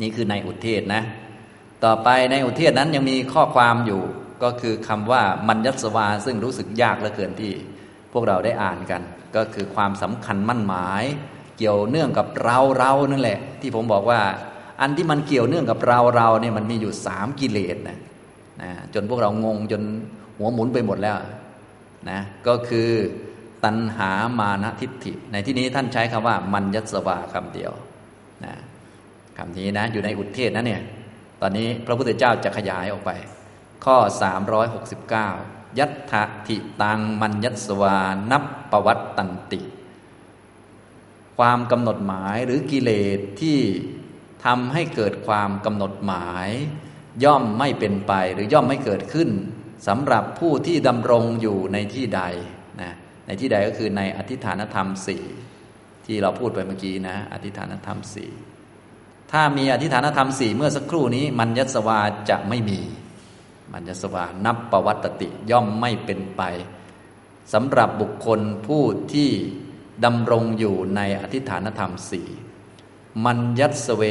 นี่คือในอุเทศนะ ต่อไปในอุเทศนั้นยังมีข้อความอยู่ ก็คือคำว่ามัญญสวา ซึ่งรู้สึกยากเหลือเกินที่ พวกเราได้อ่านกัน ก็คือความสำคัญมั่นหมาย เกี่ยวเนื่องกับเราเรานั่นแหละ ที่ผมบอกว่า อันที่มันเกี่ยวเนื่องกับเราเราเนี่ยมันมีอยู่สามกิเลสนะนะจนพวกเรางงจนหัวหมุนไปหมดแล้วนะก็คือตัณหามานะทิฏฐิ ในที่นี้ท่านใช้คำว่า มัญญสวาคำเดียวนะ คำนี้นะอยู่ในอุทเทศนะเนี่ย ตอนนี้พระพุทธเจ้าจะขยายออกไป ข้อ 369 ยัตถทิตังมัญญสวานับปวัตตันติ ความกำหนดหมายหรือกิเลสที่ทำให้เกิดความกำหนดหมาย ย่อมไม่เป็นไปหรือย่อมไม่เกิดขึ้นสำหรับผู้ที่ดำรงอยู่ในที่ใดนะในที่ใดก็คือในอธิฐานธรรมสี่ที่เราพูดไปเมื่อกี้นะ อธิฐานธรรมสี่ ถ้ามีอธิฐานธรรมสี่เมื่อสักครู่นี้ มัญญสวาจะไม่มี มัญญสวานับประวัตติย่อมไม่เป็นไปสำหรับบุคคลผู้ที่ดำรงอยู่ในอธิฐานธรรมสี่มัญยัสเว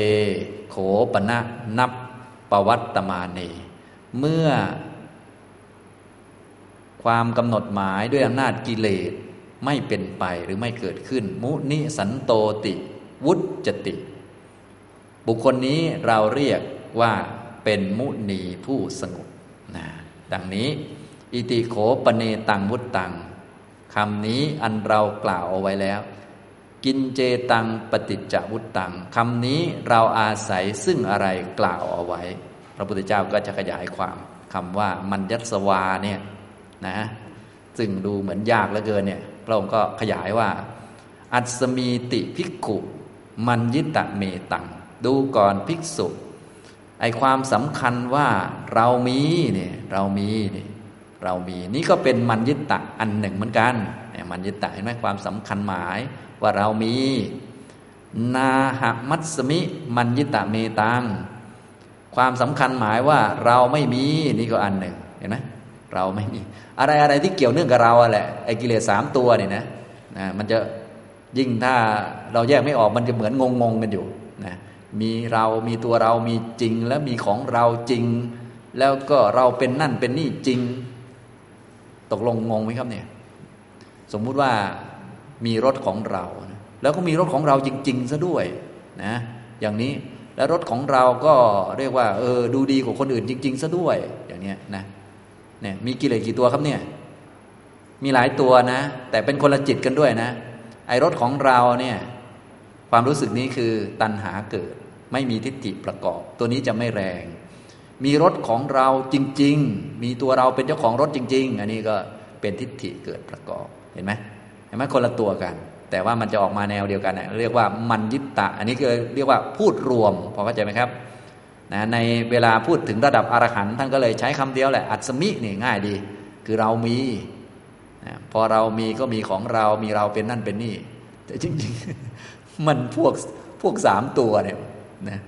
โขปณะนับประวัตตมาเน เมื่อ ความกำหนดหมายด้วยอำนาจกิเลสไม่เป็นไปหรือไม่เกิดขึ้น มุนิสันโตติ วุจติ บุคคลนี้เราเรียกว่าเป็นมุนีผู้สงบนะดังนี้ อิติโขปเนตังวุตตังคำนี้อันเรากล่าวเอาไว้แล้ว กินเจตังปฏิจจวุตตังคำนี้เราอาศัยซึ่งอะไรกล่าวเอาไว้ พระพุทธเจ้าก็จะขยายความคำว่ามัญญัสวาเนี่ยนะซึ่งดูเหมือนยากเหลือเกินเนี่ยพระองค์ก็ขยายว่า อัศมีติภิกขุ มันยิตะเมตัง ดูก่อนภิกษุ ไอความสำคัญว่าเรามีเนี่ยเรามีเนี่ยเรามีนี่ก็เป็นมันยิตะอันหนึ่งเหมือนกันเนี่ยมันยิตะเห็นไหมความสำคัญหมายว่าเรามี นาหมัตสมิ มันยิตะเมตังความสำคัญหมายว่าเราไม่มีนี่ก็อันหนึ่งเห็นไหมเราไม่มี อะไรอะไรที่เกี่ยวเนื่องกับเราอะแหละไอ้กิเลสสามตัวเนี่ยนะนะมันจะยิ่งถ้าเราแยกไม่ออกมันจะเหมือนงงงกันอยู่ มีเรามีตัวเรามีจริง แล้วมีของเราจริง แล้วก็เราเป็นนั่นเป็นนี่จริง ตกลงงงไหมครับเนี่ย สมมุติว่ามีรถของเรา แล้วก็มีรถของเราจริง ๆซะด้วยนะอย่างนี้แล้วรถของเราก็เรียกว่า เออ ดูดีกว่าคนอื่นจริง ๆซะด้วย อย่างนี้นะเนี่ยมีกิเลสกี่ตัวครับเนี่ย มีหลายตัวนะ แต่เป็นคนละจิตกันด้วยนะ ไอรถของเราเนี่ย ความรู้สึกนี้คือตัณหาเกิด ไม่มีทิฏฐิประกอบ ตัวนี้จะไม่แรง มีรถของเราจริง ๆ มีตัวเราเป็นเจ้าของรถจริง ๆ อันนี้ก็เป็นทิฏฐิเกิดประกอบเห็นไหมเห็นไหมคนละตัวกัน แต่ว่ามันจะออกมาแนวเดียวกันนะเรียกว่ามันยิตตะ อันนี้คือเรียกว่าพูดรวมพอเข้าใจไหมครับนะในเวลาพูดถึงระดับอรหันต์ท่านก็เลยใช้คำเดียวแหละอัศมินี่ง่ายดี คือเรามีนะพอเรามีก็มีของเรามีเราเป็นนั่นเป็นนี่ แต่จริงๆ มันพวกพวกสามตัวเนี่ย นะ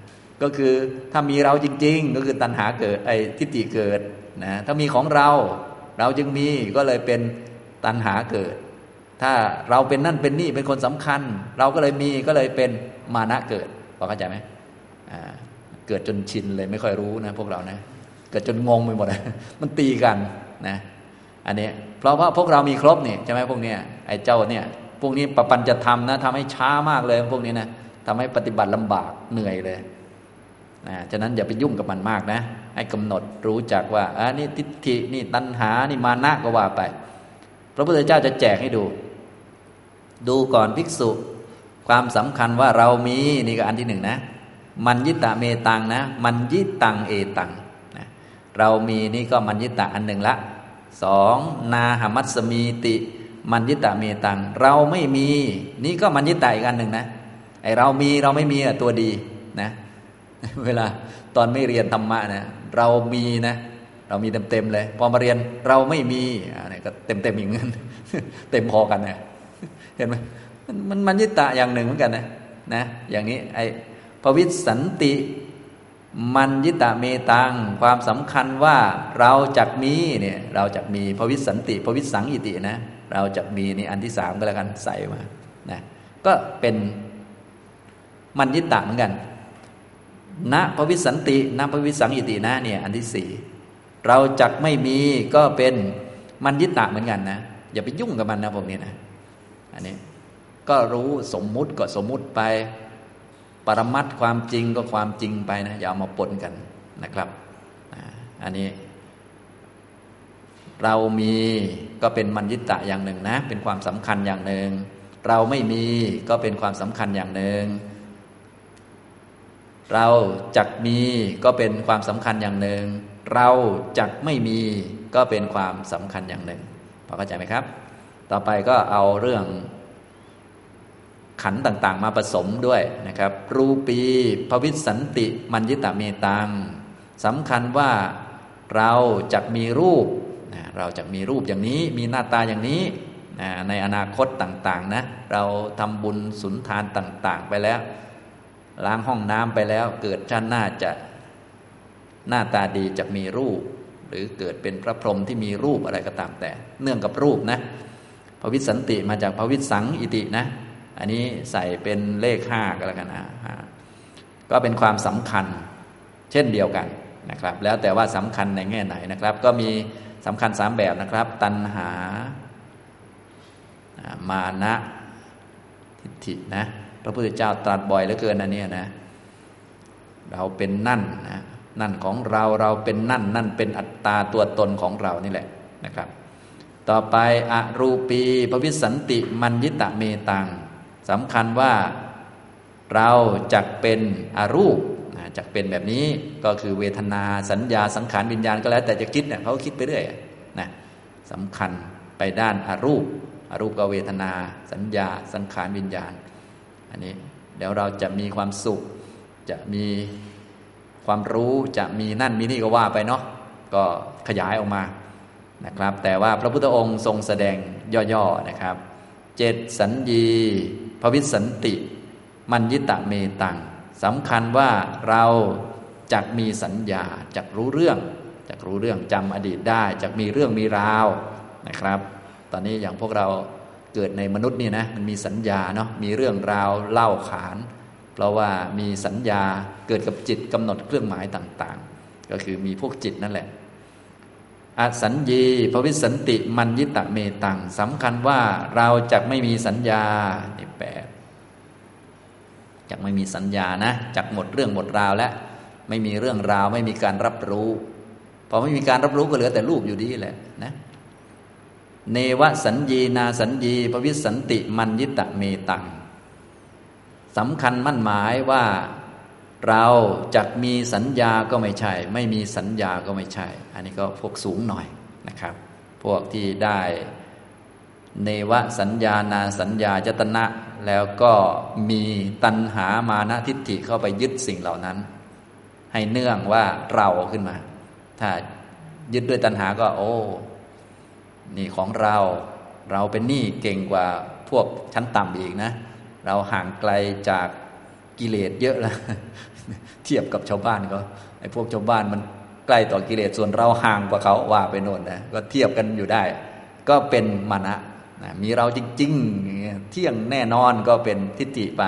ก็คือถ้ามีเราจริง ๆ ก็คือตัณหาเกิดไอ้ทิฏฐิเกิดนะถ้ามีของเราเราจึงมีก็เลยเป็นตัณหาเกิด ถ้าเราเป็นนั่นเป็นนี่เป็นคนสำคัญ เราก็เลยมีก็เลยเป็นมานะเกิดพอเข้าใจไหมเกิดจนชินเลยไม่ค่อยรู้นะพวกเรานะ เกิดจนงงไปหมดมันตีกันนะอันนี้เพราะว่าพวกเรามีครบเนี่ยใช่ไหมพวกเนี้ยไอ้เจ้าเนี่ยพวกนี้ปปัญจะทำนะทำให้ช้ามากเลยพวกนี้นะ ทำให้ปฏิบัติลำบากเหนื่อยเลยนะฉะนั้นอย่าไปยุ่งกับมันมากนะ ให้กำหนดรู้จักว่าอันนี้ทิฏฐินี่ตัณหานี่มานะก็ว่าไป พระพุทธเจ้าจะแจกให้ดู ดูก่อนภิกษุ ความสำคัญว่าเรามีนี่ก็อันที่หนึ่งนะ มันยิตะเมตังนะ มันยิตังเอตังนะเรามีนี่ก็มันยิตะอันหนึ่งละสองนาหมัสมีติ มันยิตะเมตัง เราไม่มี นี่ก็มันยิตะอีกอันหนึ่งนะ ไอเรามีเราไม่มีตัวดีนะ เวลาตอนไม่เรียนธรรมะนะเรามีนะเรามีเต็มเต็มเลย พอมาเรียนเราไม่มีอะไรก็เต็มเต็มอย่างนั้นเต็มพอกันนะเห็นไหมมันมันยิตะอย่างหนึ่งเหมือนกันนะนะอย่างนี้ไอภวิสันติมันยิตะเมตังความสำคัญว่าเราจักมีเนี่ยเราจักมีภวิสันติภวิสังอิตินะ เราจักมีนี่อันที่สามก็แล้วกันใส่มานะก็เป็น มันยิตะเหมือนกันณพวิสันติณพวิสังอิตินะเนี่ยอันที่สี่เราจักไม่มีก็เป็นมันยิตะเหมือนกันนะอย่าไปยุ่งกับมันนะพวกนี้นะอันนี้ก็รู้สมมุติก็สมมุติไป ปรมัตความจริงก็ความจริงไปนะอย่าเอามาปนกันนะครับอันนี้ เรามีก็เป็นมัญญิตะอย่างหนึ่งนะ เป็นความสำคัญอย่างหนึ่ง เราไม่มีก็เป็นความสำคัญอย่างหนึ่ง เราจักมีก็เป็นความสำคัญอย่างหนึ่ง เราจักไม่มีก็เป็นความสำคัญอย่างหนึ่งพอเข้าใจไหมครับ ต่อไปก็เอาเรื่องขันต่างๆ มาผสมด้วยนะครับ รูปีภวิสันติมัญญิตะเมตังสำคัญว่าเราจะมีรูป เราจะมีรูปอย่างนี้ มีหน้าตาอย่างนี้ ในอนาคตต่างๆนะ เราทำบุญสุนทานต่าง ๆ ไปแล้ว ล้างห้องน้ำไปแล้ว เกิดชาติหน้าจะหน้าตาดีจะมีรูป หรือเกิดเป็นพระพรหมที่มีรูปอะไรก็ตามแต่ เนื่องกับรูปนะภวิสันติมาจากภวิสังอิตินะ อันนี้ใส่เป็นเลขห้าก็แล้วกันนะก็เป็นความสำคัญเช่นเดียวกันนะครับ แล้วแต่ว่าสำคัญในแง่ไหนนะครับ ก็มีสำคัญสามแบบนะครับ ตัณหา มานะทิฏฐินะ พระพุทธเจ้าตรัสบ่อยเหลือเกินอันนี้นะ เราเป็นนั่นนะนั่นของเราเราเป็นนั่น นั่นเป็นอัตตาตัวตนของเรานี่แหละนะครับ ต่อไปอรูปีภวิสันติมัญญิตะเมตังสำคัญว่าเราจะเป็นอรูปจะเป็นแบบนี้ก็คือเวทนาสัญญาสังขารวิญญาณก็แล้ว แต่จะคิดเนี่ยเขาคิดไปเรื่อยนะสำคัญไปด้านอารูปอารูปก็เวทนา สัญญาสังขารวิญญาณ อันนี้เดี๋ยวเราจะมีความสุข จะมีความรู้จะมีนั่นมีนี่ก็ว่าไปเนาะก็ขยายออกมานะครับ แต่ว่าพระพุทธองค์ทรงแสดงย่อๆนะครับเจ็ดสัญญีภวิสันติ มัญญิตะเมตังสำคัญว่าเราจะมีสัญญาจะรู้เรื่องจะรู้เรื่องจำอดีตได้จะมีเรื่องมีราวนะครับ ตอนนี้อย่างพวกเรา เกิดในมนุษย์นี่นะมันมีสัญญาเนาะมีเรื่องราวเล่าขาน เพราะว่ามีสัญญาเกิดกับจิตกำหนดเครื่องหมายต่างๆ ก็คือมีพวกจิตนั่นแหละอสัญญีภวิสันติมัญญิตะเมตังสำคัญว่าเราจะไม่มีสัญญานี่แปดจะไม่มีสัญญานะจักหมดเรื่องหมดราวแล้วไม่มีเรื่องราว ไม่มีการรับรู้พอไม่มีการรับรู้ก็เหลือแต่รูปอยู่ดีแหละนะ เนวสัญญีนาสัญญีภวิสันติมัญญิตะเมตังสำคัญมั่นหมายว่า เราจะมีสัญญาก็ไม่ใช่ ไม่มีสัญญาก็ไม่ใช่ อันนี้ก็พวกสูงหน่อยนะครับ พวกที่ได้เนวสัญญานาสัญญาจตนะ แล้วก็มีตัณหามานะทิฏฐิเข้าไปยึดสิ่งเหล่านั้น ให้เนื่องว่าเราขึ้นมา ถ้ายึดด้วยตัณหาก็ โอ้ นี่ของเราเราเป็นหนี้เก่งกว่าพวกชั้นต่ำอีกนะ เราห่างไกลจากกิเลสเยอะแล้วเทียบกับชาวบ้านก็ไอ้พวกชาวบ้านมันใกล้ต่อกิเลสส่วนเราห่างกว่าเขาว่าไปโน่นนะก็เทียบกันอยู่ได้ ก็เป็นมานะนะมีเราจริงๆเที่ยงแน่นอนก็เป็นทิฏฐิไป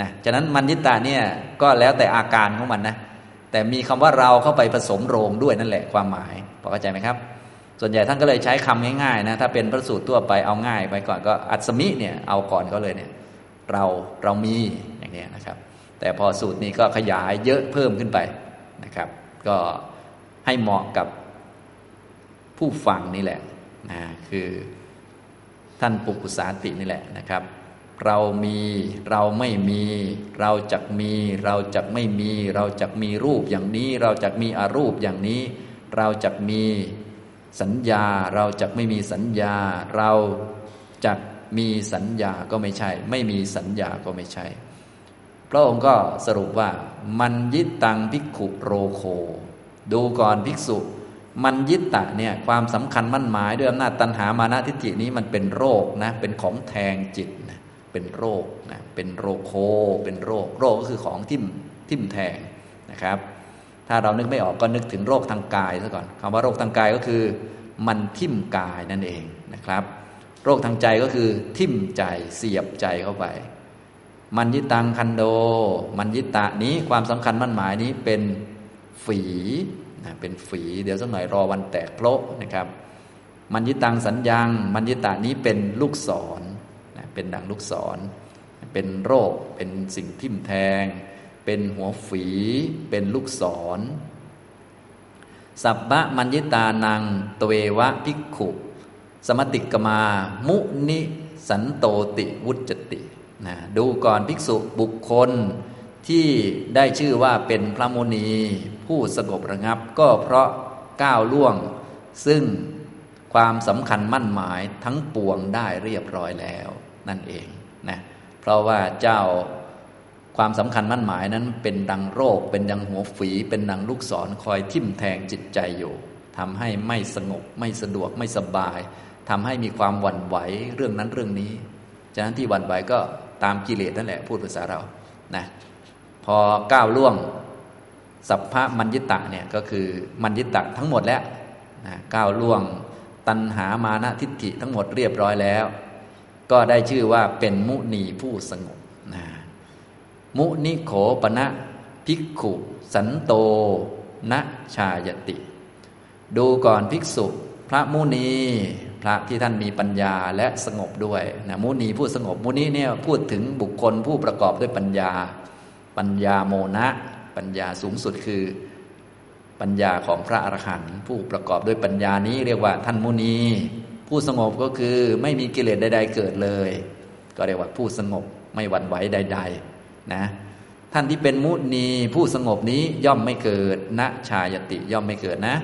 นะฉะนั้นมันยิตาเนี่ยก็แล้วแต่อาการของมันนะแต่มีคำว่าเราเข้าไปผสมโรงด้วยนั่นแหละความหมายพอเข้าใจไหมครับ ส่วนใหญ่ท่านก็เลยใช้คำง่ายๆนะถ้าเป็นพระสูตรทั่วไปเอาง่ายไปก่อนก็อัศมิเนี่ยเอาก่อนก็เลยเนี่ยเราเรามีอย่างนี้นะครับ แต่พอสูตรนี้ก็ขยายเยอะเพิ่มขึ้นไปนะครับ ก็ให้เหมาะกับผู้ฟังนี่แหละนะคือท่านปุกุสาตินี่แหละนะครับ เรามีเราไม่มี เราจักมี เราจักไม่มี เราจักมีรูปอย่างนี้ เราจักมีอารูปอย่างนี้ เราจักมี สัญญาเราจักไม่มีสัญญา เราจักมีสัญญาก็ไม่ใช่ ไม่มีสัญญาก็ไม่ใช่ พระองค์ก็สรุปว่า มันยิตตังภิกขุโรโค ดูก่อนภิกษุ มันยิตะเนี่ยความสำคัญมั่นหมายด้วยอำนาจตัณหามานะทิฏฐินี้มันเป็นโรคนะเป็นของแทงจิตนะเป็นโรคนะเป็นโรโค เป็นโรค โรคก็คือของทิ่มทิ่มแทงนะครับ ถ้าเรานึกไม่ออกก็นึกถึงโรคทางกายซะก่อนคำว่าโรคทางกายก็คือมันทิ่มกายนั่นเองนะครับ โรคทางใจก็คือทิ่มใจเสียบใจเข้าไป มันยิตังคันโด มันยิตะนี้ความสำคัญมั่นหมายนี้เป็นฝีนะเป็นฝีเดี๋ยวสักหน่อยรอวันแตกโพะนะครับ มันยิตังสัญญัง มันยิตะนี้เป็นลูกศรนะเป็นดังลูกศร เป็นโรคเป็นสิ่งทิ่มแทง เป็นหัวฝี เป็นลูกศร สัพพะมัญญิตานังตเววะภิกขุ สมติกมา มุนิสันโตติวุจตินะดูก่อนภิกษุบุคคลที่ได้ชื่อว่าเป็นพระมุนี ผู้สงบระงับก็เพราะก้าวล่วง ซึ่งความสำคัญมั่นหมายทั้งปวงได้เรียบร้อยแล้ว นั่นเองนะเพราะว่าเจ้า ความสำคัญมั่นหมายนั้นเป็นดังโรค เป็นดังหัวฝี เป็นดังลูกศรคอยทิ่มแทงจิตใจอยู่ทำให้ไม่สงบไม่สะดวกไม่สบายทำให้มีความหวั่นไหวเรื่องนั้นเรื่องนี้ ฉะนั้นที่หวั่นไหวก็ตามกิเลสนั่นแหละพูดภาษาเรานะพอก้าวล่วงสัพพะมัญญิตะเนี่ยก็คือมัญญิตะทั้งหมดแล้วนะก้าวล่วงตัณหามานะทิฏฐิทั้งหมดเรียบร้อยแล้ว ก็ได้ชื่อว่าเป็นมุนีผู้สงบนะ มุนิโขปณะภิกขุ สันโตณชายติ ดูก่อนภิกษุ พระมุนีพระที่ท่านมีปัญญาและสงบด้วยนะมุนีผู้สงบมุนีเนี่ยพูดถึงบุคคลผู้ประกอบด้วยปัญญา ปัญญาโมนะปัญญาสูงสุดคือปัญญาของพระอรหันต์ผู้ประกอบด้วยปัญญานี้เรียกว่าท่านมุนี ผู้สงบก็คือไม่มีกิเลสใด ๆ เกิดเลย ก็เรียกว่าผู้สงบไม่หวั่นไหวใด ๆ นะท่านที่เป็นมุนีผู้สงบนี้ย่อมไม่เกิดณชายติย่อมไม่เกิดนะ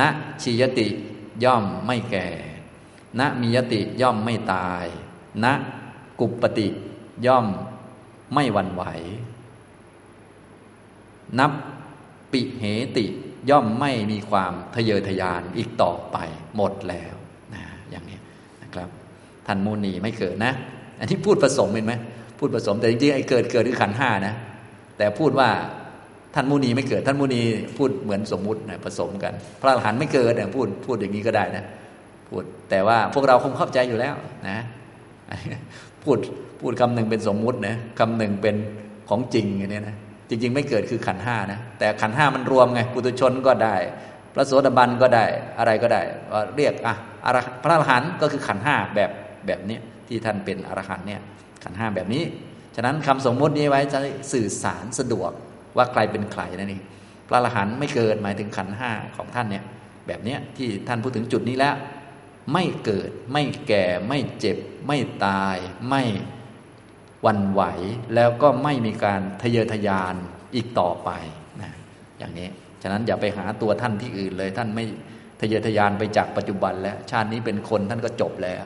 ณชียติย่อมไม่แก่ณมียติย่อมไม่ตายณกุปปติย่อมไม่หวั่นไหว นับปิเหติย่อมไม่มีความทะเยอทะยานอีกต่อไปหมดแล้วนะอย่างนี้นะครับท่านมูนีไม่เกิดนะ อันนี้พูดผสมเห็นไหม พูดผสมแต่จริงๆไอ้เกิดเกิดคือขันห้านะแต่พูดว่าท่านมูนีไม่เกิด ท่านมูนีพูดเหมือนสมมุตินะผสมกัน พระอรหันต์ไม่เกิดนี่ยพูดพูดอย่างนี้ก็ได้นะพูดแต่ว่าพวกเราคงเข้าใจอยู่แล้วนะพูดพูดคำหนึ่งเป็นสมมุตินะคำหนึ่งเป็นของจริงอย่างนี้นะจริง ๆ ไม่เกิดคือขันห้านะแต่ขันห้ามันรวมไงปุตุชนก็ได้ พระโสดาบันก็ได้อะไรก็ได้เรียกอะพระอรหันต์ก็คือขันห้าแบบแบบนี้ที่ท่านเป็นอรหันต์เนี่ย ขันห้าแบบนี้ ฉะนั้นคำสมมตินี้ไว้จะสื่อสารสะดวกว่าใครเป็นใครนั่นเองพระอรหันต์ไม่เกิดหมายถึงขันห้าของท่านเนี่ยแบบนี้ที่ท่านพูดถึงจุดนี้แล้ว ไม่เกิดไม่แก่ไม่เจ็บ ไม่ตายไม่วันไหว แล้วก็ไม่มีการทะเยอทะยานอีกต่อไปนะอย่างนี้ ฉะนั้นอย่าไปหาตัวท่านที่อื่นเลย ท่านไม่ทะเยอทะยานไปจากปัจจุบันแล้ว ชาตินี้เป็นคนท่านก็จบแล้ว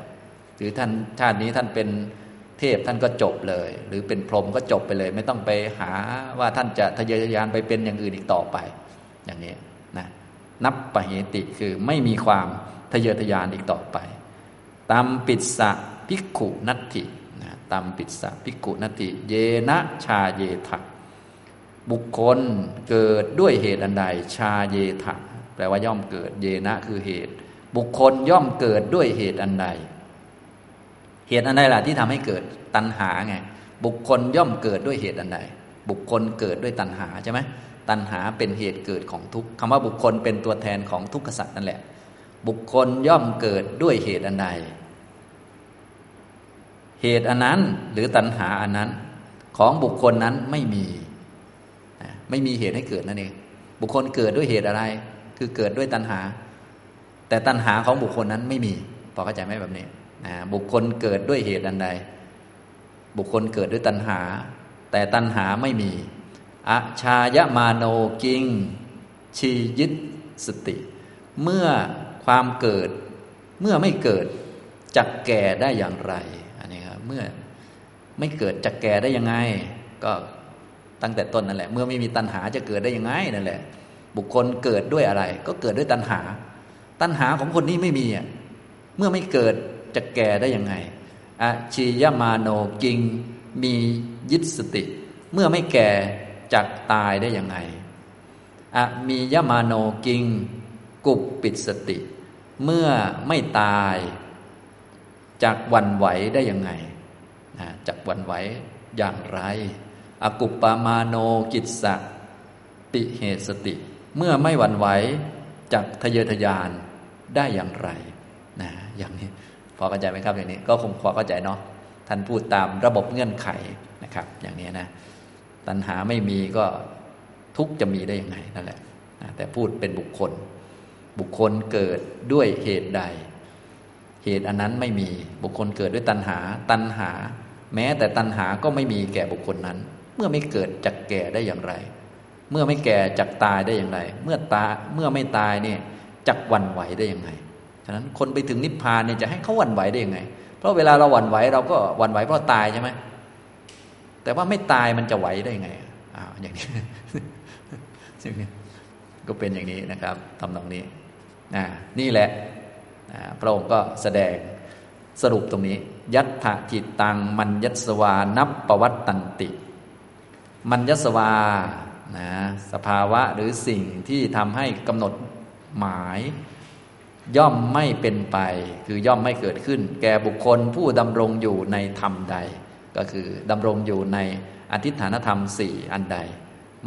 หรือท่านชาตินี้ท่านเป็น เทพท่านก็จบเลย หรือเป็นพรหมก็จบไปเลย ไม่ต้องไปหาว่าท่านจะทะเยอทะยานไปเป็นอย่างอื่นอีกต่อไป อย่างนี้นะนับปะเหติคือไม่มีความทะเยอทะยานอีกต่อไปตามปิดสะพิกขุนัตถินะตามปิดสะพิกขุนัตถิ เยนะชาเยทะบุคคลเกิดด้วยเหตุอันใด ชาเยทะแปลว่าย่อมเกิด เยนะคือเหตุ บุคคลย่อมเกิดด้วยเหตุอันใด เหตุอันใดล่ะที่ทำให้เกิดตัณหาไงบุคคลย่อมเกิดด้วยเหตุอันใดบุคคลเกิดด้วยตัณหาใช่ไหมตัณหาเป็นเหตุเกิดของทุกข์คำว่าบุคคลเป็นตัวแทนของทุกขสัตว์นั่นแหละ บุคคลย่อมเกิดด้วยเหตุอันใด เหตุอันนั้นหรือตัณหาอันนั้น ของบุคคลนั้นไม่มี ไม่มีเหตุให้เกิดนั่นเอง บุคคลเกิดด้วยเหตุอะไร คือเกิดด้วยตัณหา แต่ตัณหาของบุคคลนั้นไม่มีพอเข้าใจไหมแบบนี้ บุคคลเกิดด้วยเหตุอันใด บุคคลเกิดด้วยตัณหา แต่ตัณหาไม่มีอชายมาโนกิง ชียิตสติ เมื่อความเกิด เมื่อไม่เกิดจะแก่ได้อย่างไร อันนี้ครับ เมื่อไม่เกิดจะแก่ได้ยังไง ก็ตั้งแต่ต้นนั่นแหละ เมื่อไม่มีตัณหาจะเกิดได้ยังไงนั่นแหละ บุคคลเกิดด้วยอะไร ก็เกิดด้วยตัณหา ตัณหาของคนนี้ไม่มีอะ เมื่อไม่เกิด จะแก่ได้ยังไงอชียมาโนกิงมียิสติ เมื่อไม่แก่จักตายได้ยังไงอมียมาโนกิง กุบปิดสติ เมื่อไม่ตายจากวันไหวได้ยังไงนะจากวันไหวอย่างไร อกุปปามาโนกิจสปิเหตสติ เมื่อไม่หวั่นไหวจากทะเยอทะยานได้อย่างไรนะอย่างนี้ พอเข้าใจไหมครับอย่างนี้ ก็คงพอเข้าใจเนาะท่านพูดตามระบบเงื่อนไขนะครับ อย่างนี้นะตัณหาไม่มีก็ทุกจะมีได้ยังไงนั่นแหละแต่พูดเป็นบุคคล บุคคลเกิดด้วยเหตุใด เหตุอันนั้นไม่มีบุคคลเกิดด้วยตัณหา ตัณหา แม้แต่ตัณหาก็ไม่มีแก่บุคคลนั้น เมื่อไม่เกิดจักแก่ได้อย่างไร เมื่อไม่แก่จักตายได้อย่างไร เมื่อตาเมื่อไม่ตายเนี่ยจักวันไหวได้อยังไง ฉะนั้นคนไปถึงนิพพานเนี่ยจะให้เขาวันไหวได้ยังไง เพราะเวลาเราวันไหวเราก็วันไหวเพราะตายใช่ไหมแต่ว่าไม่ตายมันจะไหวได้ยังไงอ้าวอย่างนี้ก็เป็นอย่างนี้นะครับทำตรงนี้นี่แหละพระองค์ก็แสดงสรุปตรงนี้ ยัตถจิตตังมันยัสวานับประวัตตันติ มันยัสวานะสภาวะหรือสิ่งที่ทำให้กำหนดหมาย ย่อมไม่เป็นไป คือย่อมไม่เกิดขึ้น แก่บุคคลผู้ดำรงอยู่ในธรรมใด ก็คือดำรงอยู่ในอธิฐานธรรมสี่อันใด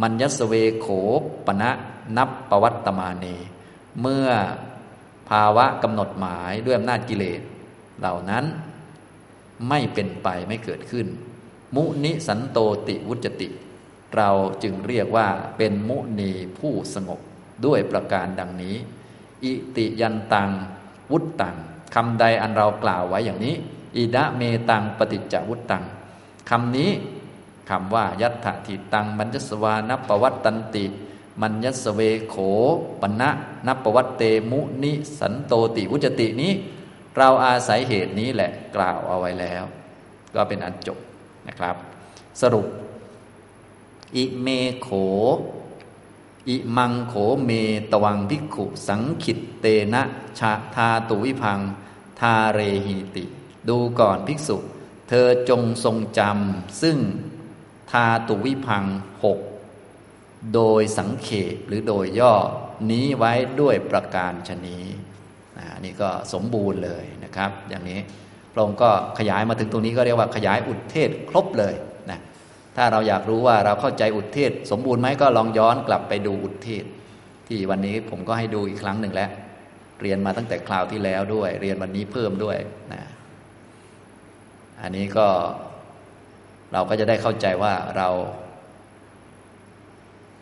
มันยัสเวโขปณะนับประวัตตมาเน เมื่อภาวะกำหนดหมายด้วยอำนาจกิเลส เหล่านั้นไม่เป็นไปไม่เกิดขึ้น มุนิสันโตติวุจติ เราจึงเรียกว่าเป็นมุนีผู้สงบด้วยประการดังนี้ อิติยันตัง วุตตังคำใดอันเรากล่าวไว้อย่างนี้อิดะเมตังปฏิจจวุตตังคำนี้คำว่า ยัตถทิตัง มัญญสวานัปวัตตันติ มัญญสเวโขปณะนัปวัตเตมุนิสันโตติวุจตินี้ เราอาศัยเหตุนี้แหละกล่าวเอาไว้แล้ว ก็เป็นอันจบนะครับ สรุป อิเมโข อิมังโขเมตวังพิกขุสังขิตเตนะชาทาตุวิพัง ทาเรหิติ ดูก่อนภิกษุ เธอจงทรงจำซึ่งทาตุวิพังหกโดยสังเขปหรือโดยย่อนี้ไว้ด้วยประการชนี้นี่ก็สมบูรณ์เลยนะครับ อย่างนี้พระองค์ก็ขยายมาถึงตรงนี้ก็เรียกว่าขยายอุทเทศครบเลย ถ้าเราอยากรู้ว่าเราเข้าใจอุทเทศ สมบูรณ์ไหมก็ลองย้อนกลับไปดูอุทเทศ ที่วันนี้ผมก็ให้ดูอีกครั้งหนึ่งแล้ว เรียนมาตั้งแต่คราวที่แล้วด้วย เรียนวันนี้เพิ่มด้วยนะอันนี้ก็เราก็จะได้เข้าใจว่าเรา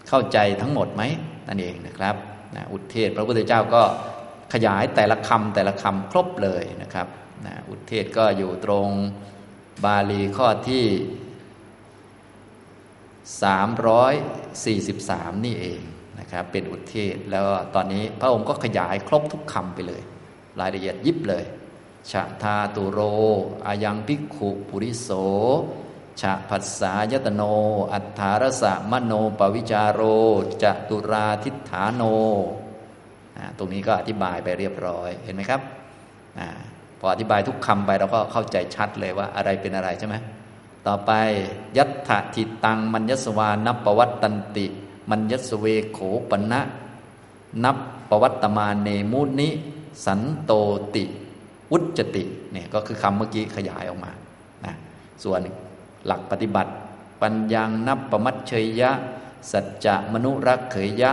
เข้าใจทั้งหมดไหมนั่นเองนะครับนะอุทเทศ พระพุทธเจ้าก็ขยายแต่ละคำแต่ละคำครบเลยนะครับนะอุทเทศก็อยู่ตรงบาลีข้อที่ 343 นี่เองนะครับเป็นอุทเทศ แล้วตอนนี้พระองค์ก็ขยายครบทุกคำไปเลย รายละเอียดยิบเลยชะทาตุโร อายังพิกขุปุริโสชะผัสสายตโน อัฏฐารสะมโนปวิจารโรจตุราทิฏฐานโน ตรงนี้ก็อธิบายไปเรียบร้อยเห็นไหมครับอพออธิบายทุกคำไปเราก็เข้าใจชัดเลยว่าอะไรเป็นอะไรใช่ไหม ต่อไปยัตถทิตัง มัญญสวานับปวัตตันติ มัญญสเวโขปณะนับปวัตตมาเนมุนิ สันโตติ วุจติเนี่ยก็คือคำเมื่อกี้ขยายออกมานะส่วนหลักปฏิบัติ ปัญญางนับประมัชเชยยะ สัจจะมนุรักเขยยะ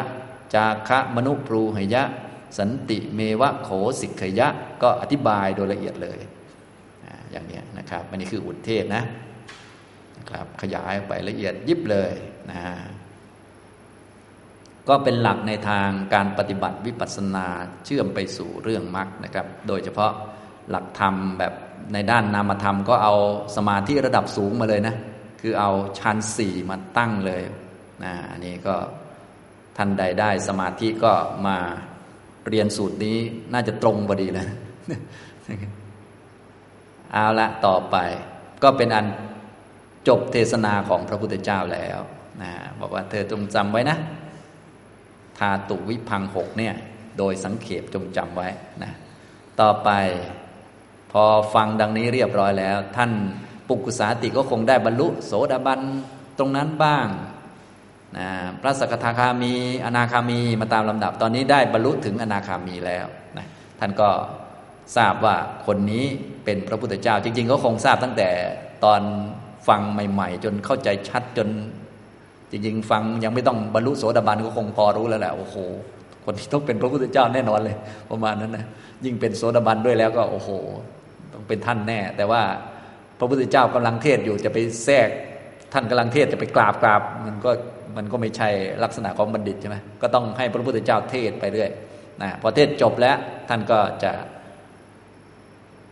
จาคะมนุปรูหยะ สันติเมวะโขสิกขยะ ก็อธิบายโดยละเอียดเลย อย่างนี้นะครับอันนี้คืออุทเทศนนะ ครับ ขยายไปละเอียดยิบเลยนะก็เป็นหลักในทางการปฏิบัติวิปัสสนาเชื่อมไปสู่เรื่องมรรคนะครับ โดยเฉพาะหลักธรรมแบบในด้านนามธรรมก็เอาสมาธิระดับสูงมาเลยนะ คือเอาชั้นสี่มาตั้งเลยนะอันนี้ก็ท่านใดได้สมาธิก็มาเรียนสูตรนี้น่าจะตรงพอดีเลยเอาละต่อไปก็เป็นอัน จบเทศนาของพระพุทธเจ้าแล้วนะบอกว่าเธอจงจำไว้นะทาตุวิพังหกเนี่ย โดยสังเขปจงจำไว้นะต่อไปพอฟังดังนี้เรียบร้อยแล้ว ท่านปุกุสาติก็คงได้บรรลุ โสดาบันตรงนั้นบ้างนะพระสกทาคามีอนาคามีมาตามลำดับตอนนี้ได้บรรลุถึงอนาคามีแล้วนะท่านก็ทราบว่าคนนี้เป็นพระพุทธเจ้า จริง ๆ ก็คงทราบตั้งแต่ตอน ฟังใหม่ ๆ จนเข้าใจชัดจน จริงๆ ฟังยังไม่ต้องบรรลุโสดาบันก็คงพอรู้แล้วแหละโอ้โหคนที่ต้องเป็นพระพุทธเจ้าแน่นอนเลย ประมาณนั้นนะยิ่งเป็นโสดาบันด้วยแล้วก็โอ้โหต้องเป็นท่านแน่ แต่ว่าพระพุทธเจ้ากำลังเทศอยู่จะไปแทรกท่านกำลังเทศจะไปกราบกราบมันก็มันก็ไม่ใช่ลักษณะของบัณฑิตใช่ไหมก็ต้องให้พระพุทธเจ้าเทศไปเรื่อยนะพอเทศจบแล้วท่านก็จะ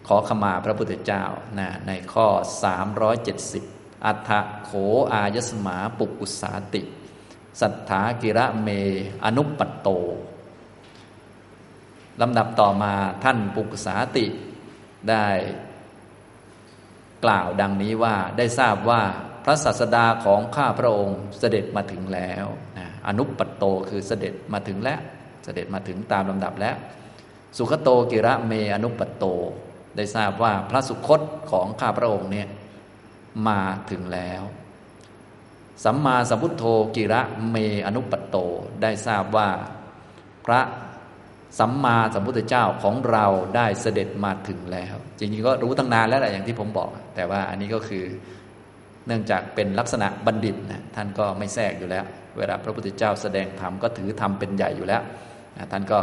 ขอขมาพระพุทธเจ้านะในข้อ 370 อัฏฐโขอายสมาปุกุสาติ สัทธากิระเม อนุปัตโตลำดับต่อมาท่านปุกุสาติได้กล่าวดังนี้ว่าได้ทราบว่าพระศาสดาของข้าพระองค์เสด็จมาถึงแล้วนะอนุปัตโตคือเสด็จมาถึงแล้ว เสด็จมาถึงตามลำดับแล้ว สุขโตกิระเมอนุปัตโต ได้ทราบว่าพระสุคตของข้าพระองค์เนี่ยมาถึงแล้ว สัมมาสัมพุทโธกิระเมอนุปัตโตได้ทราบว่า พระสัมมาสัมพุทธเจ้าของเราได้เสด็จมาถึงแล้ว จริงๆก็รู้ตั้งนานแล้วแหละอย่างที่ผมบอก แต่ว่าอันนี้ก็คือเนื่องจากเป็นลักษณะบัณฑิตนะท่านก็ไม่แทรกอยู่แล้ว เวลาพระพุทธเจ้าแสดงธรรมก็ถือธรรมเป็นใหญ่อยู่แล้ว ท่านก็